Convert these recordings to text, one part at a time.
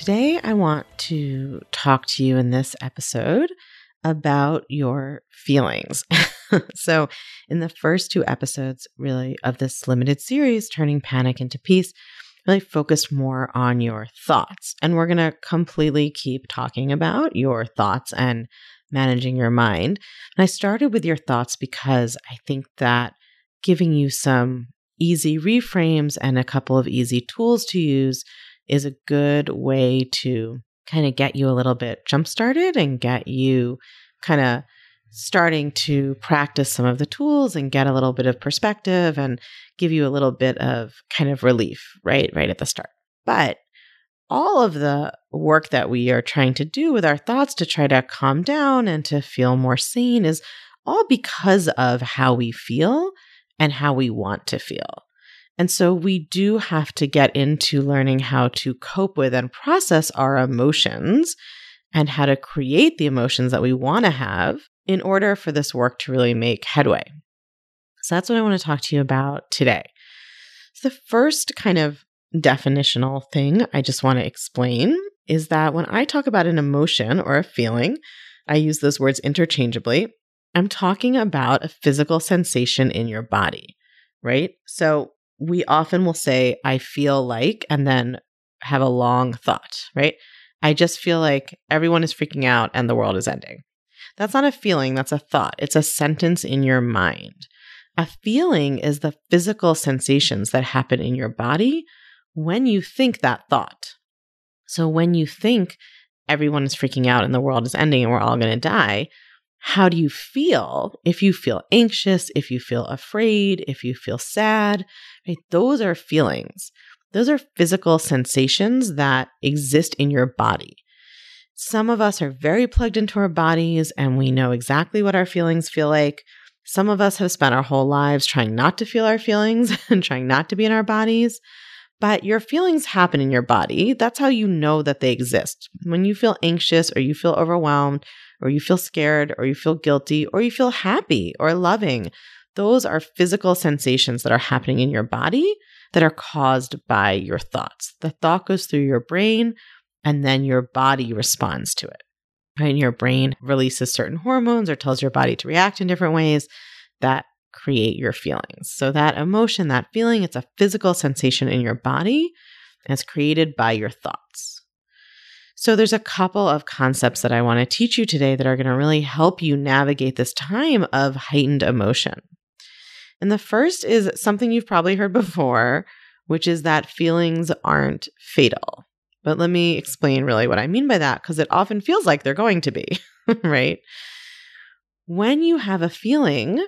Today, I want to talk to you in this episode about your feelings. so, in the first two episodes, really, of this limited series, Turning Panic into Peace, really focused more on your thoughts. And we're going to completely keep talking about your thoughts and managing your mind. And I started with your thoughts because I think that giving you some easy reframes and a couple of easy tools to use is a good way to kind of get you a little bit jump started and get you kind of starting to practice some of the tools and get a little bit of perspective and give you a little bit of kind of relief right right at the start. But all of the work that we are trying to do with our thoughts to try to calm down and to feel more sane is all because of how we feel and how we want to feel and so we do have to get into learning how to cope with and process our emotions and how to create the emotions that we want to have in order for this work to really make headway. So that's what I want to talk to you about today. So the first kind of definitional thing I just want to explain is that when I talk about an emotion or a feeling, I use those words interchangeably. I'm talking about a physical sensation in your body, right? So we often will say, I feel like, and then have a long thought, right? I just feel like everyone is freaking out and the world is ending. That's not a feeling, that's a thought. It's a sentence in your mind. A feeling is the physical sensations that happen in your body when you think that thought. So when you think everyone is freaking out and the world is ending and we're all going to die, how do you feel if you feel anxious, if you feel afraid, if you feel sad, right? Those are feelings. Those are physical sensations that exist in your body. Some of us are very plugged into our bodies and we know exactly what our feelings feel like. Some of us have spent our whole lives trying not to feel our feelings and trying not to be in our bodies. But your feelings happen in your body. That's how you know that they exist. When you feel anxious or you feel overwhelmed or you feel scared or you feel guilty or you feel happy or loving, those are physical sensations that are happening in your body that are caused by your thoughts. The thought goes through your brain and then your body responds to it. And your brain releases certain hormones or tells your body to react in different ways that create your feelings. So that emotion, that feeling, it's a physical sensation in your body and it's created by your thoughts. So there's a couple of concepts that I want to teach you today that are going to really help you navigate this time of heightened emotion. And the first is something you've probably heard before, which is that feelings aren't fatal. But let me explain really what I mean by that because it often feels like they're going to be, right? When you have a feeling,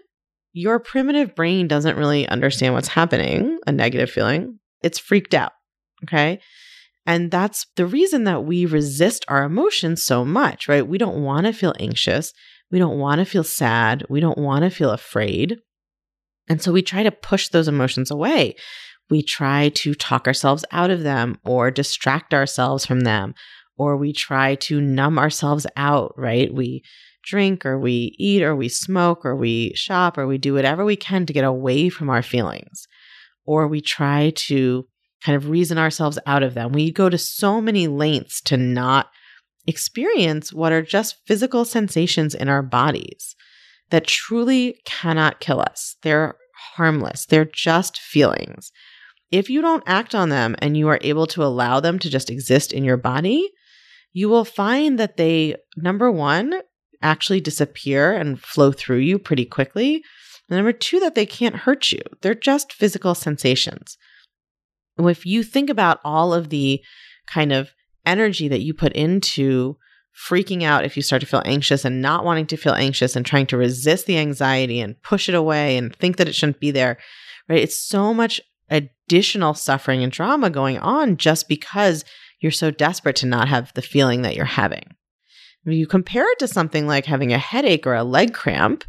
your primitive brain doesn't really understand what's happening, a negative feeling. It's freaked out. Okay. And that's the reason that we resist our emotions so much, right? We don't want to feel anxious. We don't want to feel sad. We don't want to feel afraid. And so we try to push those emotions away. We try to talk ourselves out of them or distract ourselves from them, or we try to numb ourselves out, right? We drink or we eat or we smoke or we shop or we do whatever we can to get away from our feelings. Or we try to kind of reason ourselves out of them. We go to so many lengths to not experience what are just physical sensations in our bodies that truly cannot kill us. They're harmless, they're just feelings. If you don't act on them and you are able to allow them to just exist in your body, you will find that they, number one, actually disappear and flow through you pretty quickly. And number two, that they can't hurt you. They're just physical sensations. If you think about all of the kind of energy that you put into freaking out if you start to feel anxious and not wanting to feel anxious and trying to resist the anxiety and push it away and think that it shouldn't be there, right? It's so much additional suffering and drama going on just because you're so desperate to not have the feeling that you're having. If you compare it to something like having a headache or a leg cramp,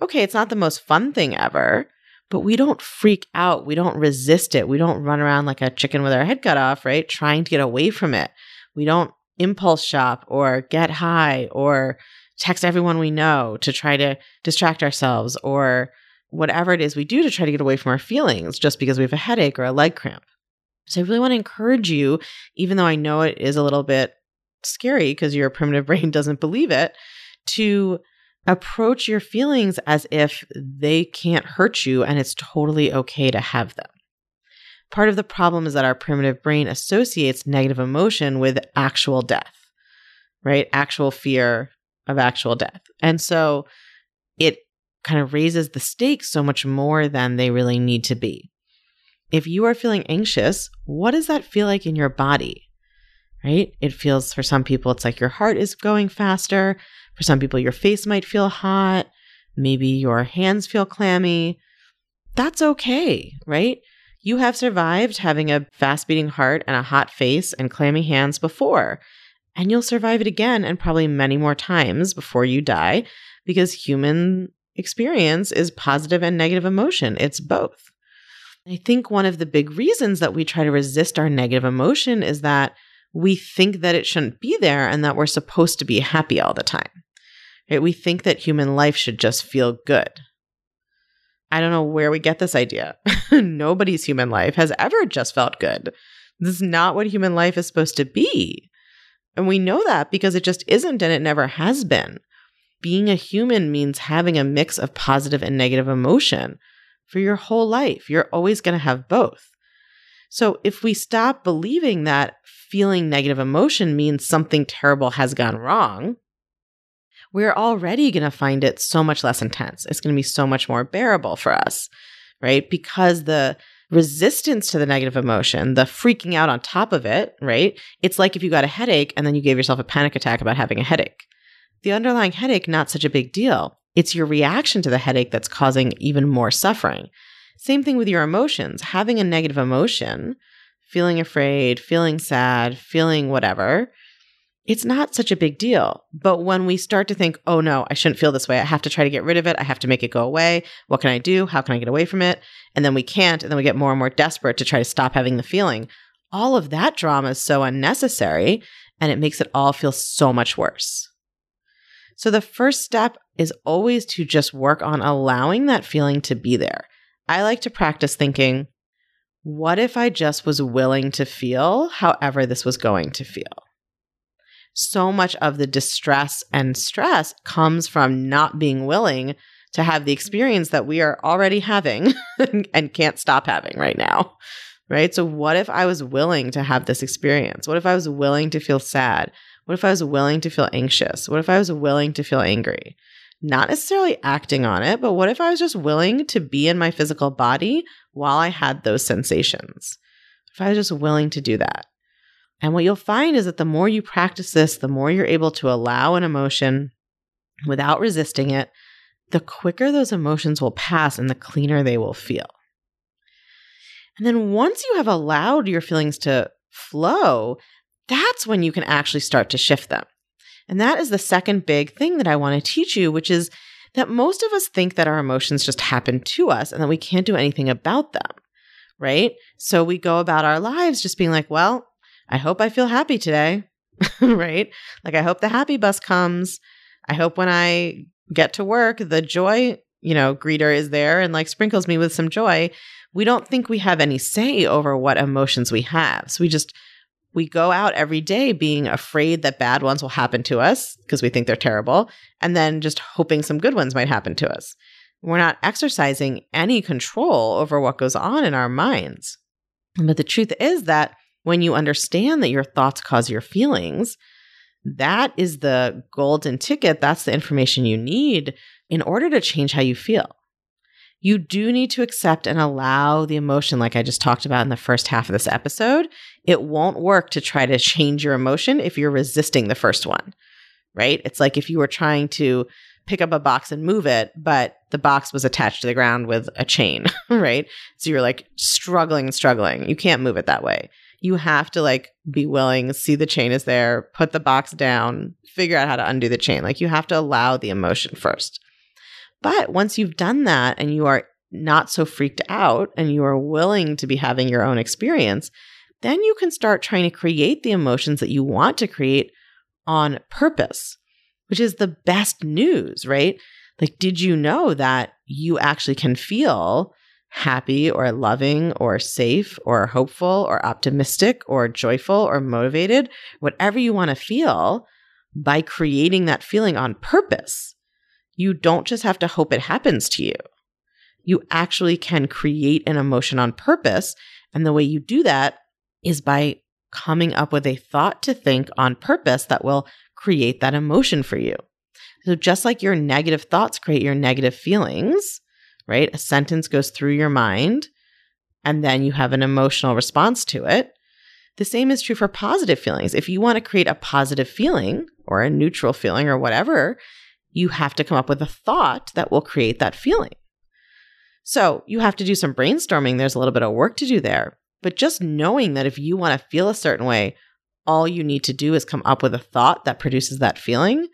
okay, it's not the most fun thing ever, but we don't freak out. We don't resist it. We don't run around like a chicken with our head cut off, right? Trying to get away from it. We don't impulse shop or get high or text everyone we know to try to distract ourselves or whatever it is we do to try to get away from our feelings just because we have a headache or a leg cramp. So I really want to encourage you, even though I know it is a little bit scary because your primitive brain doesn't believe it, to approach your feelings as if they can't hurt you and it's totally okay to have them. Part of the problem is that our primitive brain associates negative emotion with actual death, right? Actual fear of actual death. And so it kind of raises the stakes so much more than they really need to be. If you are feeling anxious, what does that feel like in your body? Right? It feels for some people, it's like your heart is going faster. For some people, your face might feel hot. Maybe your hands feel clammy. That's okay, right? You have survived having a fast beating heart and a hot face and clammy hands before. And you'll survive it again and probably many more times before you die because human experience is positive and negative emotion. It's both. I think one of the big reasons that we try to resist our negative emotion is that we think that it shouldn't be there and that we're supposed to be happy all the time. Right? We think that human life should just feel good. I don't know where we get this idea. Nobody's human life has ever just felt good. This is not what human life is supposed to be. And we know that because it just isn't and it never has been. Being a human means having a mix of positive and negative emotion for your whole life. You're always going to have both. So if we stop believing that feeling negative emotion means something terrible has gone wrong, we're already going to find it so much less intense. It's going to be so much more bearable for us, right? Because the resistance to the negative emotion, the freaking out on top of it, right? It's like if you got a headache and then you gave yourself a panic attack about having a headache. The underlying headache, not such a big deal. It's your reaction to the headache that's causing even more suffering. Same thing with your emotions. Having a negative emotion, feeling afraid, feeling sad, feeling whatever, it's not such a big deal. But when we start to think, oh no, I shouldn't feel this way. I have to try to get rid of it. I have to make it go away. What can I do? How can I get away from it? And then we can't. And then we get more and more desperate to try to stop having the feeling. All of that drama is so unnecessary and it makes it all feel so much worse. So the first step is always to just work on allowing that feeling to be there. I like to practice thinking, what if I just was willing to feel however this was going to feel? so much of the distress and stress comes from not being willing to have the experience that we are already having and can't stop having right now. Right. So, what if I was willing to have this experience? What if I was willing to feel sad? What if I was willing to feel anxious? What if I was willing to feel angry? Not necessarily acting on it, but what if I was just willing to be in my physical body while I had those sensations? If I was just willing to do that. And what you'll find is that the more you practice this, the more you're able to allow an emotion without resisting it, the quicker those emotions will pass and the cleaner they will feel. And then once you have allowed your feelings to flow, that's when you can actually start to shift them. And that is the second big thing that I want to teach you, which is that most of us think that our emotions just happen to us and that we can't do anything about them, right? So we go about our lives just being like, well, I hope I feel happy today, right? Like, I hope the happy bus comes. I hope when I get to work, the joy, you know, greeter is there and like sprinkles me with some joy. We don't think we have any say over what emotions we have. So we just, we go out every day being afraid that bad ones will happen to us because we think they're terrible, and then just hoping some good ones might happen to us. We're not exercising any control over what goes on in our minds. But the truth is that when you understand that your thoughts cause your feelings, that is the golden ticket. That's the information you need in order to change how you feel. You do need to accept and allow the emotion, like I just talked about in the first half of this episode. It won't work to try to change your emotion if you're resisting the first one, right? It's like if you were trying to pick up a box and move it, but the box was attached to the ground with a chain, right? So you're like struggling and struggling. You can't move it that way You have to like be willing, see the chain is there, put the box down, figure out how to undo the chain. Like you have to allow the emotion first. But once you've done that and you are not so freaked out and you are willing to be having your own experience, then you can start trying to create the emotions that you want to create on purpose, which is the best news, right? Like, did you know that you actually can feel happy or loving or safe or hopeful or optimistic or joyful or motivated, whatever you want to feel by creating that feeling on purpose? You don't just have to hope it happens to you. You actually can create an emotion on purpose. And the way you do that is by coming up with a thought to think on purpose that will create that emotion for you. So, just like your negative thoughts create your negative feelings, right? A sentence goes through your mind and then you have an emotional response to it. The same is true for positive feelings. If you want to create a positive feeling or a neutral feeling or whatever, you have to come up with a thought that will create that feeling. So you have to do some brainstorming. There's a little bit of work to do there. But just knowing that if you want to feel a certain way, all you need to do is come up with a thought that produces that feeling.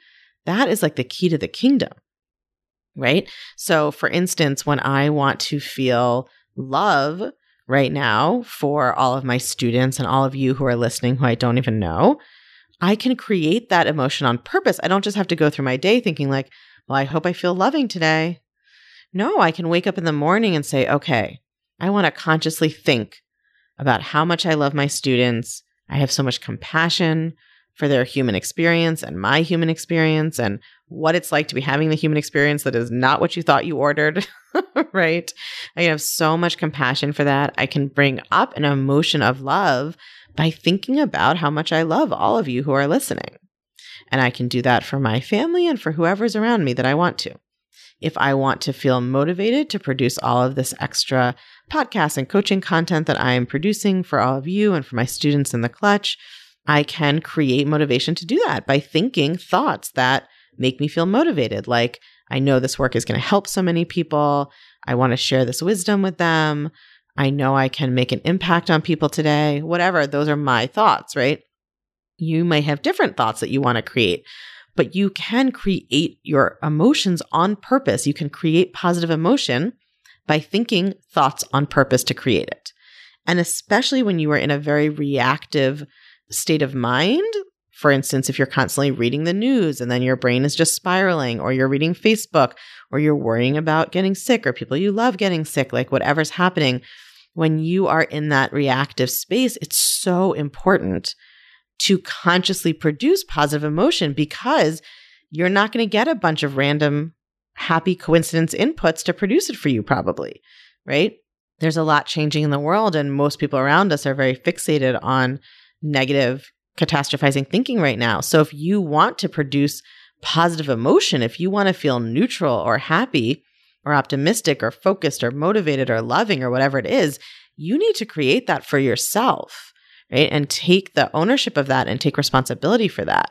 That is like the key to the kingdom, right? So, for instance, when I want to feel love right now for all of my students and all of you who are listening who I don't even know, I can create that emotion on purpose. I don't just have to go through my day thinking, like, well, I hope I feel loving today. No, I can wake up in the morning and say, okay, I want to consciously think about how much I love my students. I have so much compassion for their human experience and my human experience and what it's like to be having the human experience that is not what you thought you ordered, right? I have so much compassion for that. I can bring up an emotion of love by thinking about how much I love all of you who are listening. And I can do that for my family and for whoever's around me that I want to if I want to feel motivated to produce all of this extra podcast and coaching content that I am producing for all of you and for my students in the clutch, I can create motivation to do that by thinking thoughts that make me feel motivated. Like, I know this work is going to help so many people. I want to share this wisdom with them. I know I can make an impact on people today. Whatever, those are my thoughts, right? You may have different thoughts that you want to create but you can create your emotions on purpose. You can create positive emotion by thinking thoughts on purpose to create it. And especially when you are in a very reactive state of mind, for instance, if you're constantly reading the news and then your brain is just spiraling, or you're reading Facebook, or you're worrying about getting sick, or people you love getting sick, like whatever's happening, when you are in that reactive space, it's so important to consciously produce positive emotion because you're not going to get a bunch of random happy coincidence inputs to produce it for you, probably, right? There's a lot changing in the world, and most people around us are very fixated on negative, catastrophizing thinking right now. So, if you want to produce positive emotion, if you want to feel neutral or happy or optimistic or focused or motivated or loving or whatever it is, you need to create that for yourself right? And take the ownership of that and take responsibility for that.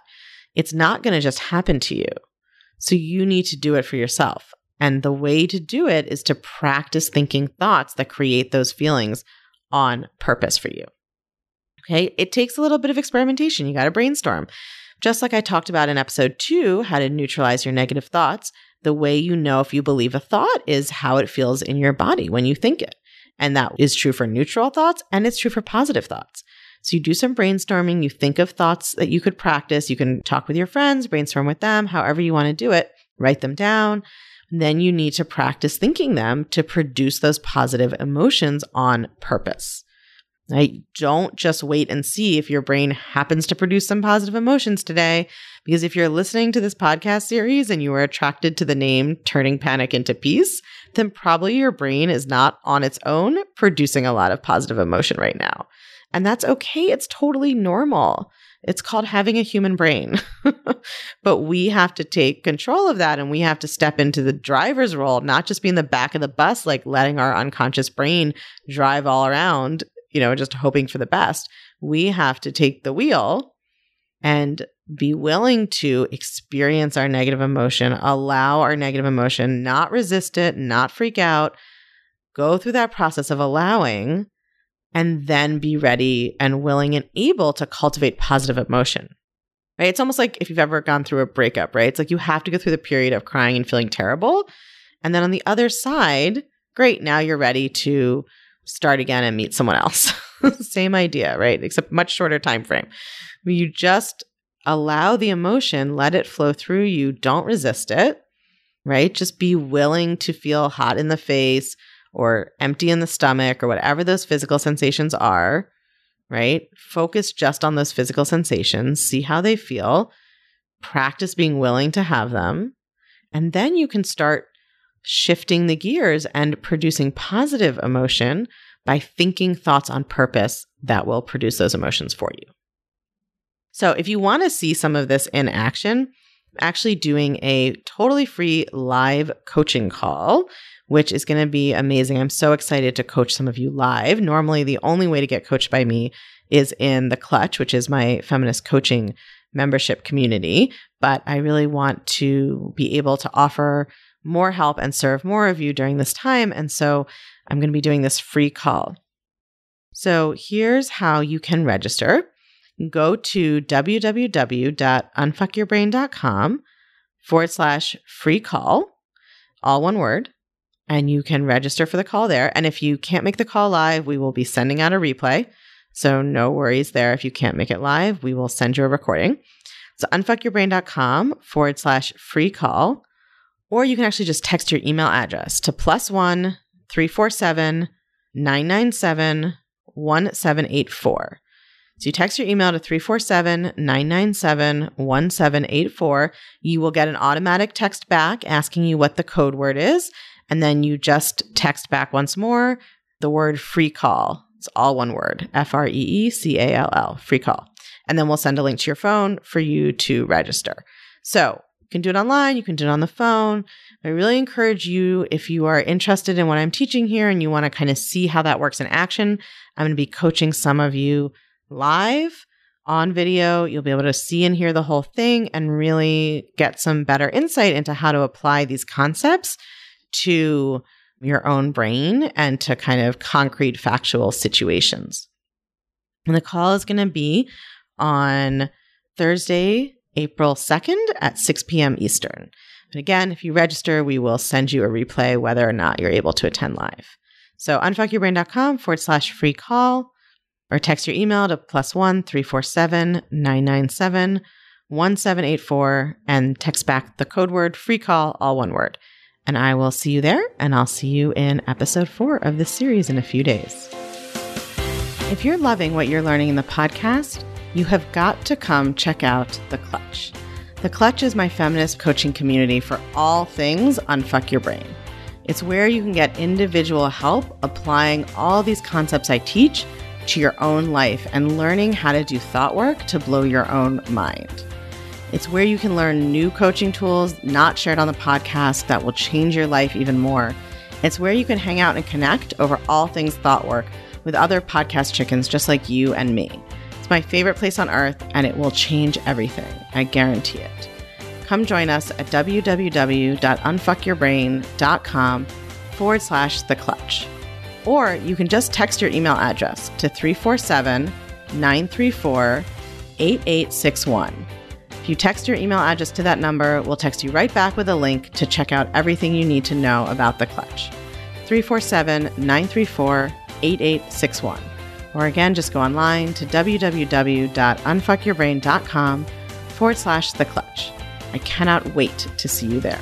It's not going to just happen to you. So you need to do it for yourself. And the way to do it is to practice thinking thoughts that create those feelings on purpose for you. Okay. It takes a little bit of experimentation. You got to brainstorm. Just like I talked about in episode two, how to neutralize your negative thoughts, the way you know if you believe a thought is how it feels in your body when you think it. And that is true for neutral thoughts and it's true for positive thoughts. So you do some brainstorming, you think of thoughts that you could practice. You can talk with your friends, brainstorm with them, however you want to do it, write them down. Then you need to practice thinking them to produce those positive emotions on purpose. Right? Don't just wait and see if your brain happens to produce some positive emotions today. Because if you're listening to this podcast series and you are attracted to the name Turning Panic into Peace, then probably your brain is not on its own producing a lot of positive emotion right now. And that's okay. It's totally normal. It's called having a human brain. but we have to take control of that and we have to step into the driver's role, not just be in the back of the bus, like letting our unconscious brain drive all around, you know, just hoping for the best. We have to take the wheel and be willing to experience our negative emotion, allow our negative emotion, not resist it, not freak out, go through that process of allowing and then be ready and willing and able to cultivate positive emotion. Right? It's almost like if you've ever gone through a breakup, right? It's like you have to go through the period of crying and feeling terrible. And then on the other side, great, now you're ready to start again and meet someone else. Same idea, right? Except much shorter time frame. You just allow the emotion, let it flow through you, don't resist it, right? Just be willing to feel hot in the face or empty in the stomach or whatever those physical sensations are, right? Focus just on those physical sensations, see how they feel, practice being willing to have them, and then you can start shifting the gears and producing positive emotion by thinking thoughts on purpose that will produce those emotions for you. So, if you want to see some of this in action, I'm actually doing a totally free live coaching call, which is going to be amazing. I'm so excited to coach some of you live. Normally, the only way to get coached by me is in the Clutch, which is my feminist coaching membership community. But I really want to be able to offer more help and serve more of you during this time. And so I'm going to be doing this free call. So here's how you can register. Go to www.unfuckyourbrain.com forward slash free call, all one word, and you can register for the call there. And if you can't make the call live, we will be sending out a replay. So no worries there. If you can't make it live, we will send you a recording. So unfuckyourbrain.com forward slash free call. Or you can actually just text your email address to plus one 347 997 1784. So you text your email to 347 997 1784. You will get an automatic text back asking you what the code word is. And then you just text back once more the word free call. It's all one word F R E E C A L L, free call. And then we'll send a link to your phone for you to register. So you can do it online, you can do it on the phone. I really encourage you, if you are interested in what I'm teaching here and you want to kind of see how that works in action, I'm going to be coaching some of you live on video. You'll be able to see and hear the whole thing and really get some better insight into how to apply these concepts to your own brain and to kind of concrete factual situations. And the call is going to be on Thursday, April 2nd at 6 p.m. Eastern. And again, if you register, we will send you a replay whether or not you're able to attend live. So unfuckyourbrain.com forward slash free call or text your email to plus one 347 997 1784 and text back the code word free call, all one word. And I will see you there and I'll see you in episode four of this series in a few days. If you're loving what you're learning in the podcast, you have got to come check out The Clutch. The Clutch is my feminist coaching community for all things unfuck your brain. It's where you can get individual help applying all these concepts I teach to your own life and learning how to do thought work to blow your own mind. It's where you can learn new coaching tools not shared on the podcast that will change your life even more. It's where you can hang out and connect over all things thought work with other podcast chickens just like you and me. It's my favorite place on earth and it will change everything. I guarantee it. Come join us at www.unfuckyourbrain.com forward slash the clutch. Or you can just text your email address to 347 934 8861. If you text your email address to that number, we'll text you right back with a link to check out everything you need to know about the clutch. 347 934 8861. Or again, just go online to www.unfuckyourbrain.com forward slash the clutch. I cannot wait to see you there.